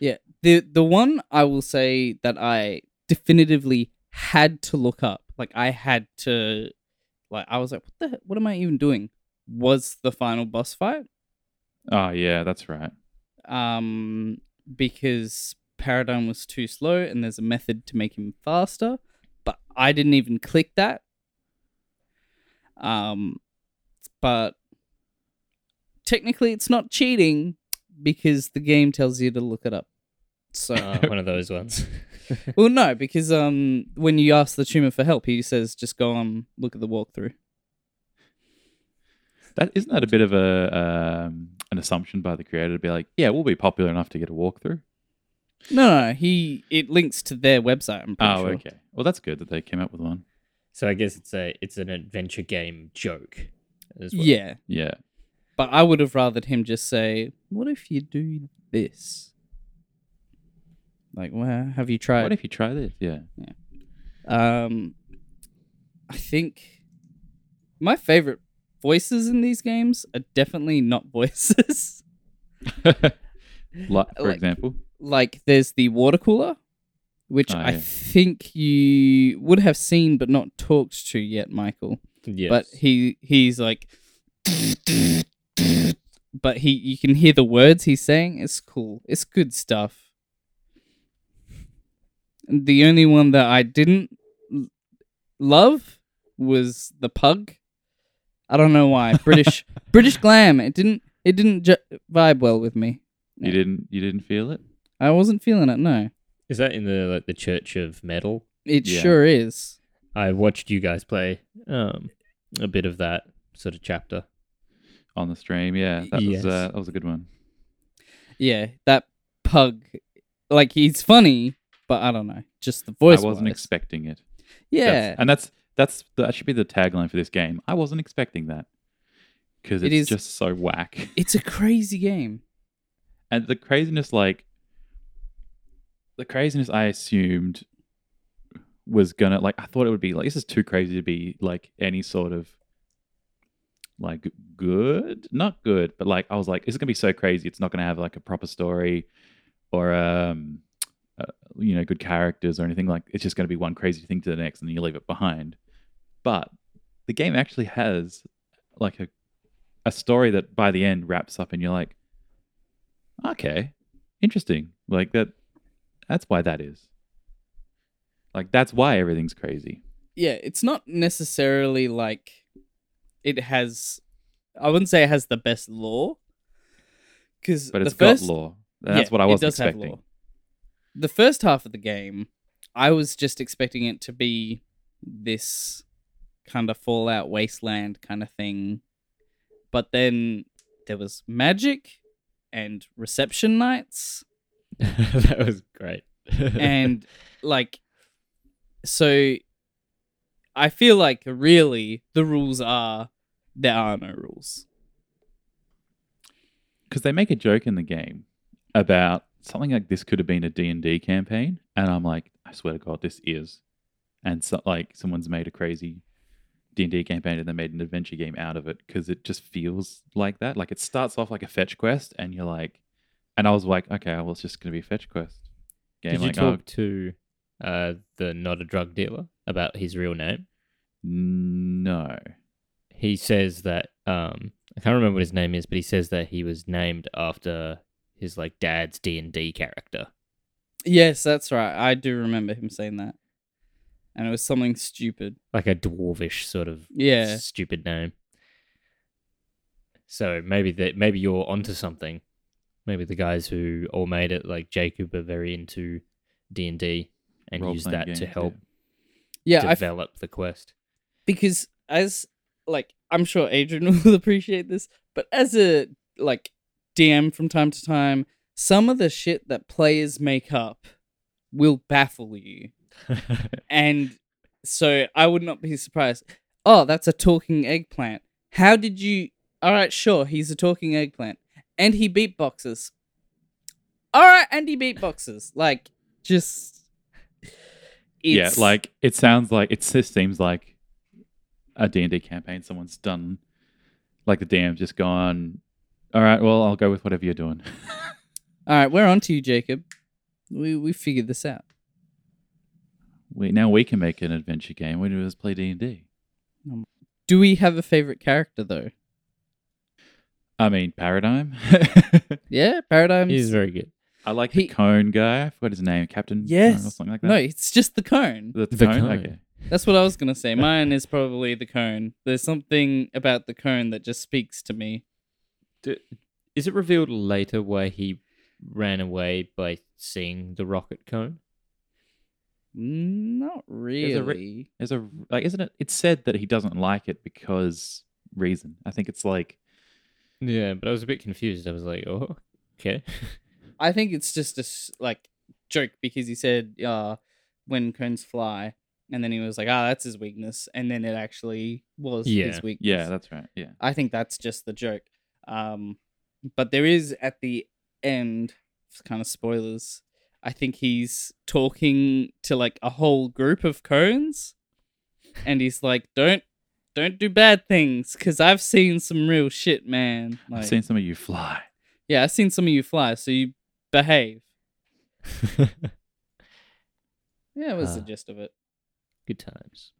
Yeah. The the one I will say that I definitively had to look up, like I had to, like I was like, what the what am I even doing? Was the final boss fight? Oh yeah, that's right. Um, because Paradigm was too slow, and there's a method to make him faster, but I didn't even click that. Um, but technically, it's not cheating because the game tells you to look it up. So one of those ones. well, no, because um, when you ask the tumor for help, he says just go on, look at the walkthrough. That isn't that a bit of a um, an assumption by the creator to be like, "Yeah, we'll be popular enough to get a walkthrough." No, no, no, he it links to their website. I'm pretty Oh, sure. okay. Well, that's good that they came up with one. so I guess it's a it's an adventure game joke as well. Yeah, Yeah. but I would have rathered him just say, "What if you do this?" Like, well, have you tried? What if you try this? Yeah. Um, I think my favorite voices in these games are definitely not voices. like, for Like- example. Like there's the water cooler, which Oh, I yeah. think you would have seen but not talked to yet, Michael. Yes. But he he's like, but he you can hear the words he's saying. It's cool. It's good stuff. The only one that I didn't love was the pug. I don't know why. British British glam. It didn't it didn't ju- vibe well with me. You didn't you didn't feel it? I wasn't feeling it. No. is that in the like the Church of Metal? It Yeah. sure is. I watched you guys play um a bit of that sort of chapter. On the stream, yeah. That Yes. was uh, that was a good one. Yeah, that pug, like he's funny, but I don't know, just the voice. I wasn't wise. expecting it. Yeah, That's- and that's that's that should be the tagline for this game. I wasn't expecting that because It it's is- just so whack. it's a crazy game. and the craziness, like the craziness, I assumed was gonna like I thought it would be like this is too crazy to be like any sort of like good, not good, but like I was like, is it gonna be so crazy? It's not gonna have like a proper story or um, uh, you know, good characters or anything like. It's just gonna be one crazy thing to the next, and then you leave it behind. But the game actually has like a a story that by the end wraps up, and you're like, okay, interesting. Like that. That's why that is. Like that's why everything's crazy. yeah, it's not necessarily like it has. I wouldn't say it has the best lore, because But the it's first, got lore. And that's yeah, what I it wasn't does have expecting. The first half of the game, I was just expecting it to be this kind of Fallout Wasteland kind of thing, but then there was magic and reception nights that was great. and like so i feel like really the rules are there are no rules because they make a joke in the game about something like this could have been a D&D campaign and I'm like I swear to god this is and so like someone's made a crazy D&D campaign and they made an adventure game out of it because it just feels like that like it starts off like a fetch quest and you're like and I was like okay well it's just going to be a fetch quest game Did you like talk oh to uh, the not a drug dealer about his real name? no He says that um, I can't remember what his name is, but he says that he was named after his like dad's D and D character. yes that's right i do remember him saying that and it was something stupid like a dwarvish sort of yeah stupid name. So maybe that maybe you're onto something. Maybe the guys who all made it, like Jacob, are very into D and D and use Role-playing that to help yeah I f- develop the quest. because as like i'm sure adrian will appreciate this but as a like dm from time to time some of the shit that players make up will baffle you And so I would not be surprised. Oh, that's a talking eggplant. How did you? All right, sure, he's a talking eggplant, and he beatboxes. All right, and he beatboxes. Like, just yeah like it sounds like it just seems like a d&d campaign someone's done like the dm's just gone all right well i'll go with whatever you're doing all right. We're on to you, Jacob. We we figured this out. we now we can make an adventure game we just play d&d um, Do we have a favorite character though? I mean paradigm Yeah, Paradigm. He's very good. i like He- the cone guy i forgot his name captain Yes. Cone or something like that no, it's just the cone. the, The cone? cone. okay That's what I was gonna say. Mine is probably the cone. There's something about the cone that just speaks to me. D- Is it revealed later why he ran away by seeing the rocket cone? Not There's a re- really. there's a like isn't it it's said that he doesn't like it because reason i think it's like Yeah, but I was a bit confused. I was like, oh, okay. I think it's just a like joke because he said uh when cones fly and then he was like, ah, that's his weakness, and then it actually was Yeah. his weakness. yeah that's right yeah I think that's just the joke. Um, but there is at the end, kind of spoilers. I think he's talking to like a whole group of cones, and he's like, "Don't, don't do bad things, cause I've seen some real shit, man. Like, i've seen some of you fly yeah, I've seen some of you fly, so you behave." Yeah, it was the Ah. gist of it. Good times.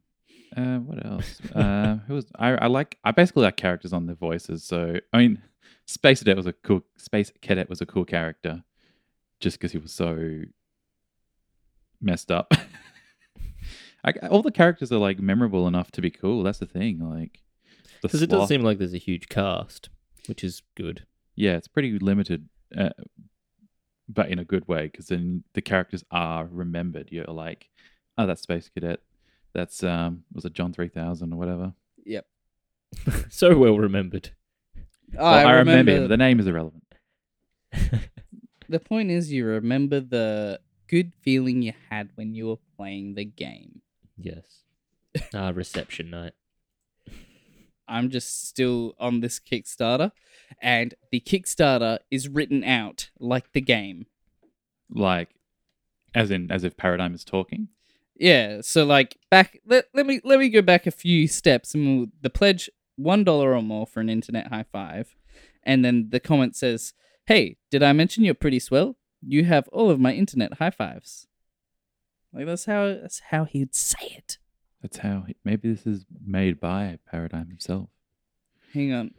Uh, what else? uh, who was I? I like. I basically like characters on their voices. So I mean, Space Cadet was a cool. Space Cadet was a cool character, just because he was so messed up. I, all the characters are like memorable enough to be cool. That's the thing. Like, Because it does sloth- seem like there's a huge cast, which is good. yeah, it's pretty limited, uh, but in a good way. Because then the characters are remembered. You're like, oh, that's Space Cadet. That's um, was it John three thousand or whatever? Yep. so well remembered. Well, I, remember, him. The name is irrelevant. The point is, you remember the good feeling you had when you were playing the game. Yes. Ah, reception night. I'm just still on this Kickstarter, and the Kickstarter is written out like the game. Like, as in, as if Paradigm is talking. Yeah, so like back let, let me let me go back a few steps and we'll, the pledge one dollar or more for an internet high five, and then the comment says, "Hey, did I mention you're pretty swell? You have all of my internet high fives." Like that's how that's how he'd say it. That's how. He, maybe this is made by Paradigm himself. Hang on,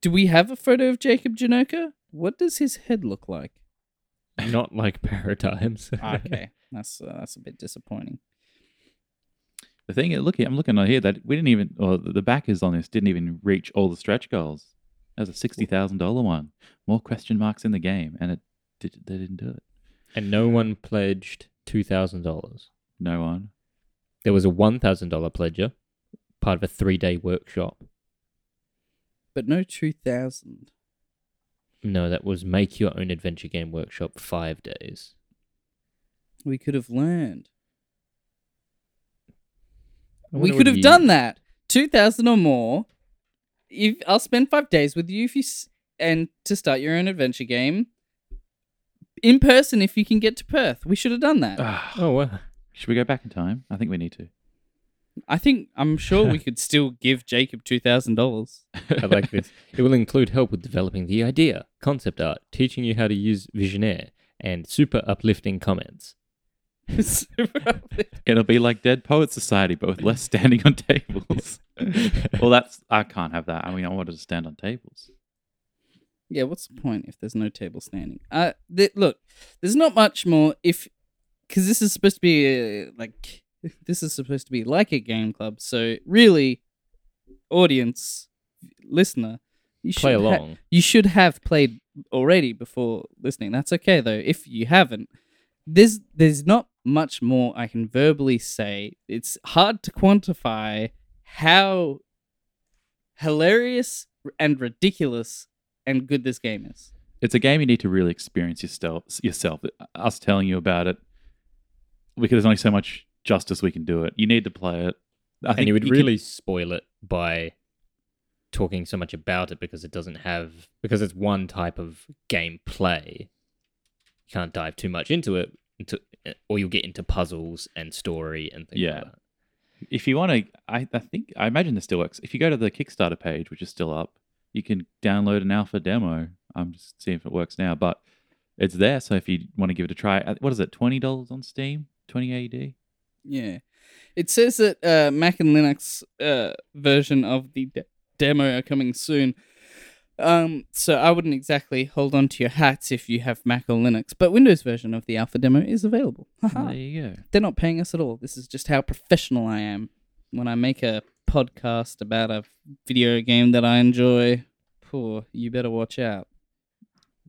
do we have a photo of Jacob Janerka? What does his head look like? not like Paradigms. okay, that's uh, that's a bit disappointing. The thing, looking, I'm looking on here that we didn't even, or the the backers on this didn't even reach all the stretch goals. That was a sixty thousand dollar one. More question marks in the game, and it did, they didn't do it. and no one pledged two thousand dollars. No one. There was a one thousand dollar pledger, part of a three day workshop. But no two thousand. No, that was make your own adventure game workshop five days. We could have learned. I We wonder could what have you- done that. Two thousand or more. If I'll spend five days with you if you s- and to start your own adventure game. In person, if you can get to Perth, we should have done that. Ah, Oh well. should we go back in time? I think we need to. I think I'm sure we could still give Jacob two thousand dollars. I like this. It will include help with developing the idea, concept art, teaching you how to use Visionaire, and super uplifting comments. It'll be like Dead Poet Society, but with less standing on tables. well, that's I can't have that. I mean, I wanted to stand on tables. Yeah, what's the point if there's no table standing? Uh, th- look, there's not much more if, because this is supposed to be uh, like, this is supposed to be like a game club. So really, audience, listener, you Play should ha- along. you should have played already before listening. That's okay though. If you haven't, there's there's not much more I can verbally say. It's hard to quantify how hilarious and ridiculous and good this game is. It's a game you need to really experience yourself. Yourself, us telling you about it, because there's only so much justice we can do it. You need to play it. I and you would can- really spoil it by talking so much about it because it doesn't have because it's one type of gameplay. You can't dive too much into it, into, or you'll get into puzzles and story and things Yeah. like that. if you want to, I, I think I imagine this still works. If you go to the Kickstarter page, which is still up, you can download an alpha demo. I'm just seeing if it works now, but it's there. So if you want to give it a try, uh, what is it? Twenty dollars on Steam, twenty AD. Yeah. It says that uh, Mac and Linux uh, version of the de- demo are coming soon. Um, so I wouldn't exactly hold on to your hats if you have Mac or Linux, but Windows version of the alpha demo is available. There you go. They're not paying us at all. This is just how professional I am when I make a podcast about a video game that I enjoy. Poor, you better watch out.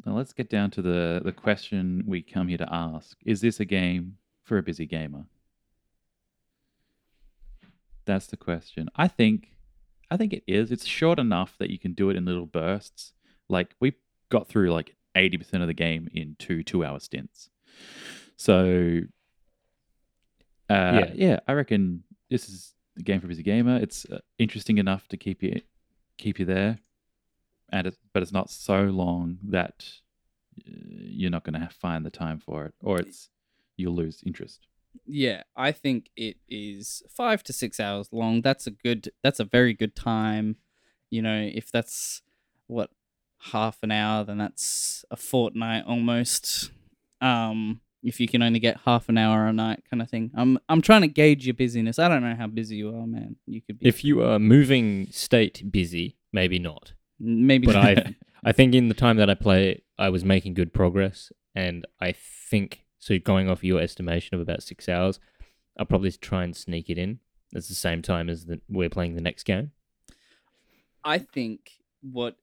Now let's get down to the the question we come here to ask: Is this a game for a busy gamer? That's the question. I think, I think it is. It's short enough that you can do it in little bursts. Like we got through like eighty percent of the game in two two-hour stints. So, uh, Yeah. yeah. I reckon this is the game for busy gamer. It's uh, interesting enough to keep you keep you there, and it, but it's not so long that uh, you're not going to find the time for it, or it's you'll lose interest. Yeah, I think it is five to six hours long. That's a good. That's a very good time. You know, if that's what half an hour, then that's a fortnight almost. Um, if you can only get half an hour a night, kind of thing. I'm I'm trying to gauge your busyness. I don't know how busy you are, man. You could be If you are moving state busy, maybe not. maybe. But. I, I think in the time that I play, I was making good progress, and I think so. Going off your estimation of about six hours, I'll probably try and sneak it in. At the same time as the, we're playing the next game. I think what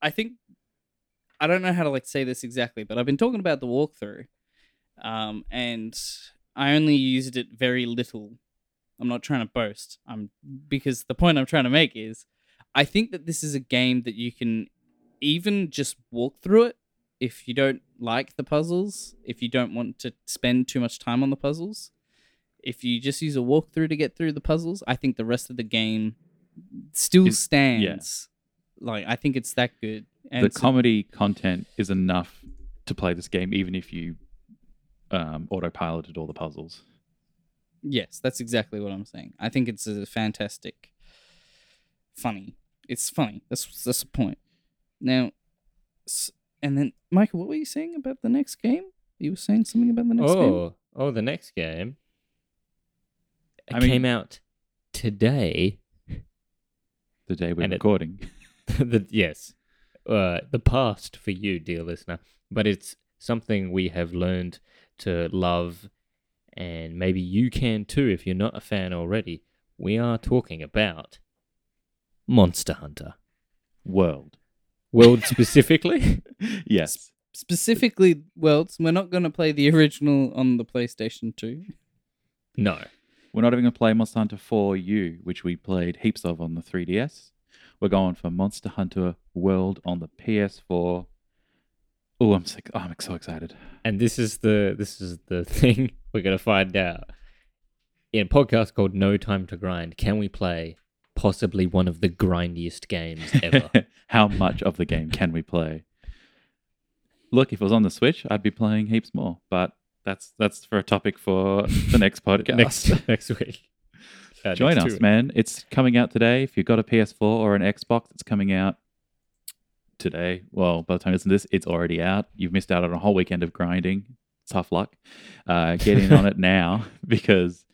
I think I don't know how to like say this exactly, but I've been talking about the walkthrough, um, and I only used it very little. I'm not trying to boast. I'm because the point I'm trying to make is, I think that this is a game that you can even just walk through it if you don't like the puzzles, if you don't want to spend too much time on the puzzles. If you just use a walkthrough to get through the puzzles, I think the rest of the game still stands. Like I think it's that good. And the comedy content is enough to play this game, even if you um, autopiloted all the puzzles. yes, that's exactly what I'm saying. I think it's a fantastic, funny. It's funny. That's that's the point. Now, and then Michael, what were you saying about the next game? You were saying something about the next game. Oh, oh, the next game. It I mean- came out today. The day we're And it- recording. the, yes, uh, the past for you, dear listener. But it's something we have learned to love, and maybe you can too if you're not a fan already. We are talking about Monster Hunter World. World specifically. Yes. Specifically, Worlds. We're not going to play the original on the PlayStation 2. no, We're not even going to play Monster Hunter 4U, which we played heaps of on the 3DS. We're going for Monster Hunter World on the PS4. Oh, I'm sick. Oh, I'm so excited. and this is the this is the thing we're gonna find out in a podcast called No Time to Grind. Can we play possibly one of the grindiest games ever? How much of the game can we play? Look, if it was on the Switch, I'd be playing heaps more, but that's that's for a topic for the next podcast. next next week. Uh, Join next us, man. It's coming out today. If you've got a PS4 or an Xbox, it's coming out today. Well, by the time to this, it's already out. You've missed out on a whole weekend of grinding. Tough luck. Uh, get in on it now because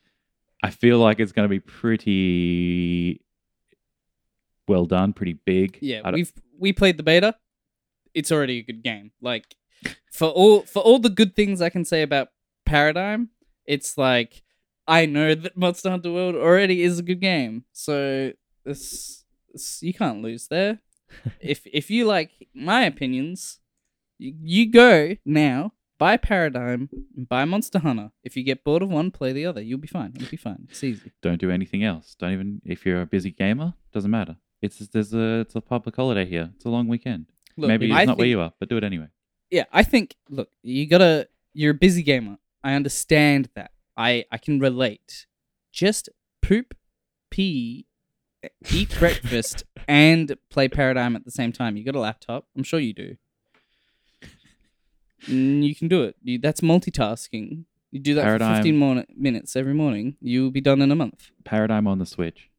I feel like it's going to be pretty well done, pretty big. Yeah, we've we played the beta. It's already a good game. Like for all for all the good things I can say about Paradigm, it's like I know that Monster Hunter World already is a good game. So this, this you can't lose there. If if you like my opinions, you, you go now buy Paradigm and buy Monster Hunter. If you get bored of one, play the other. You'll be fine. You'll be fine. It's easy. don't do anything else. Don't even if you're a busy gamer, doesn't matter. It's there's a it's a public holiday here. It's a long weekend. Look, Maybe it's I not where you are, but do it anyway. yeah, I think look, you gotta you're a busy gamer. I understand that. I I can relate. Just poop, pee, eat breakfast, and play Paradigm at the same time. You got a laptop. I'm sure you do. Mm, you can do it. You, that's multitasking. You do that Paradigm- for 15 more minutes every morning. You'll be done in a month. Paradigm on the Switch.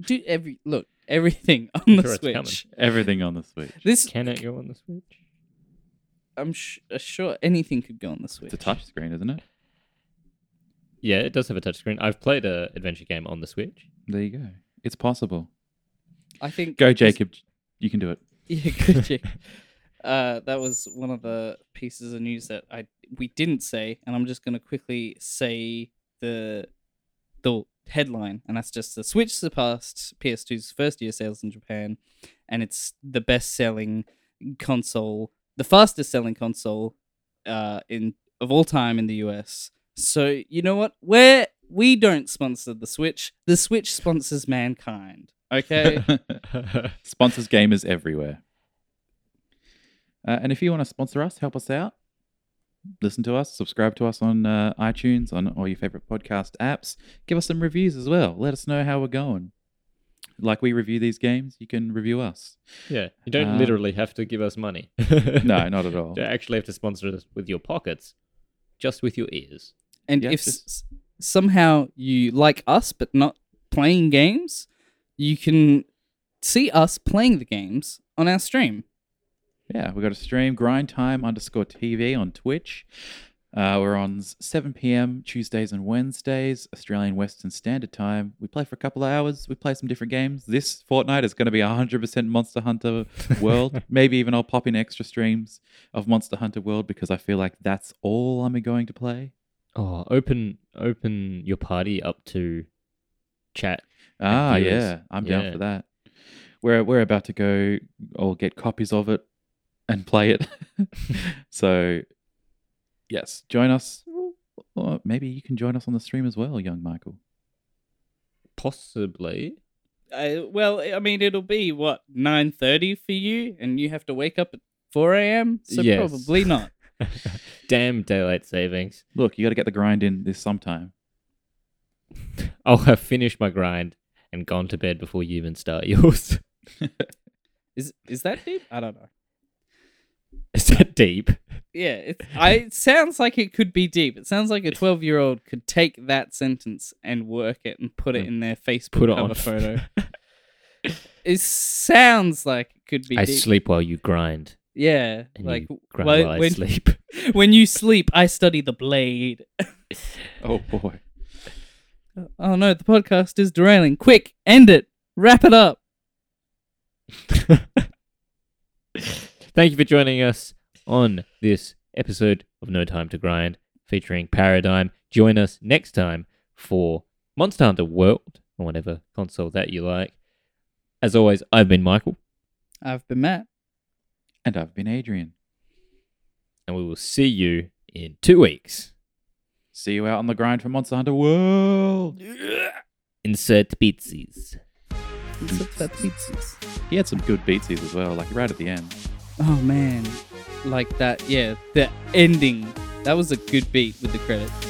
Do every look everything on the Sure it's coming. Switch. Everything on the Switch. This Can it go on the Switch? I'm sh- uh, sure anything could go on the Switch. It's a touch screen, isn't it? Yeah, it does have a touchscreen. I've played a adventure game on the Switch. There you go. It's possible. I think Go, Jacob. You can do it. Yeah, good Jake. Uh, that was one of the pieces of news that I we didn't say, and I'm just gonna quickly say the the headline, and that's just the Switch surpassed PS2's first year sales in Japan, and it's the best selling console, the fastest selling console, uh, in of all time in the US. So you know what? Where we don't sponsor the Switch, the Switch sponsors mankind. Okay. Sponsors gamers everywhere. Uh, and if you want to sponsor us, help us out, listen to us, subscribe to us on uh, iTunes, on all your favorite podcast apps. Give us some reviews as well. Let us know how we're going. Like we review these games, you can review us. Yeah, you don't Uh, literally have to give us money. No, not at all. You actually have to sponsor us with your pockets, just with your ears. And Yeah, if just- s- somehow you like us but not playing games, you can see us playing the games on our stream. Yeah, we got a stream, grind time underscore TV on Twitch. Uh, we're on 7 p.m. Tuesdays and Wednesdays, Australian Western Standard Time. We play for a couple of hours. We play some different games. This fortnight is going to be 100% Monster Hunter World. Maybe even I'll pop in extra streams of Monster Hunter World because I feel like that's all I'm going to play. Oh, open open your party up to chat. Ah, viewers. yeah, I'm down for that. We're we're about to go or get copies of it and play it. so, yes, join us. Or maybe you can join us on the stream as well, young Michael. Possibly. Uh, well, I mean, it'll be what nine thirty for you, and you have to wake up at four a.m. So Yes. probably not. Damn daylight savings. Look, you got to get the grind in this sometime. I'll have finished my grind and gone to bed before you even start yours. Is is that deep? I don't know. Is that uh, deep? Yeah, it, I, it sounds like it could be deep. It sounds like a twelve-year-old could take that sentence and work it and put it in their Facebook Put it cover on photo. It sounds like it could be I deep. sleep while you grind. Yeah, And like grind while I when, sleep. when you sleep, I study the blade. Oh boy. Oh no, the podcast is derailing. Quick, end it. Wrap it up. Thank you for joining us on this episode of No Time to Grind featuring Paradigm. Join us next time for Monster Hunter World, or whatever console that you like. As always, I've been Michael, I've been Matt. And I've been Adrian. and we will see you in two weeks. See you out on the grind for Monster Hunter World. Insert pizzas. It's up that pizzas. He had some good beatsies as well, like right at the end. Oh man, like that. Yeah, the ending. That was a good beat with the credits.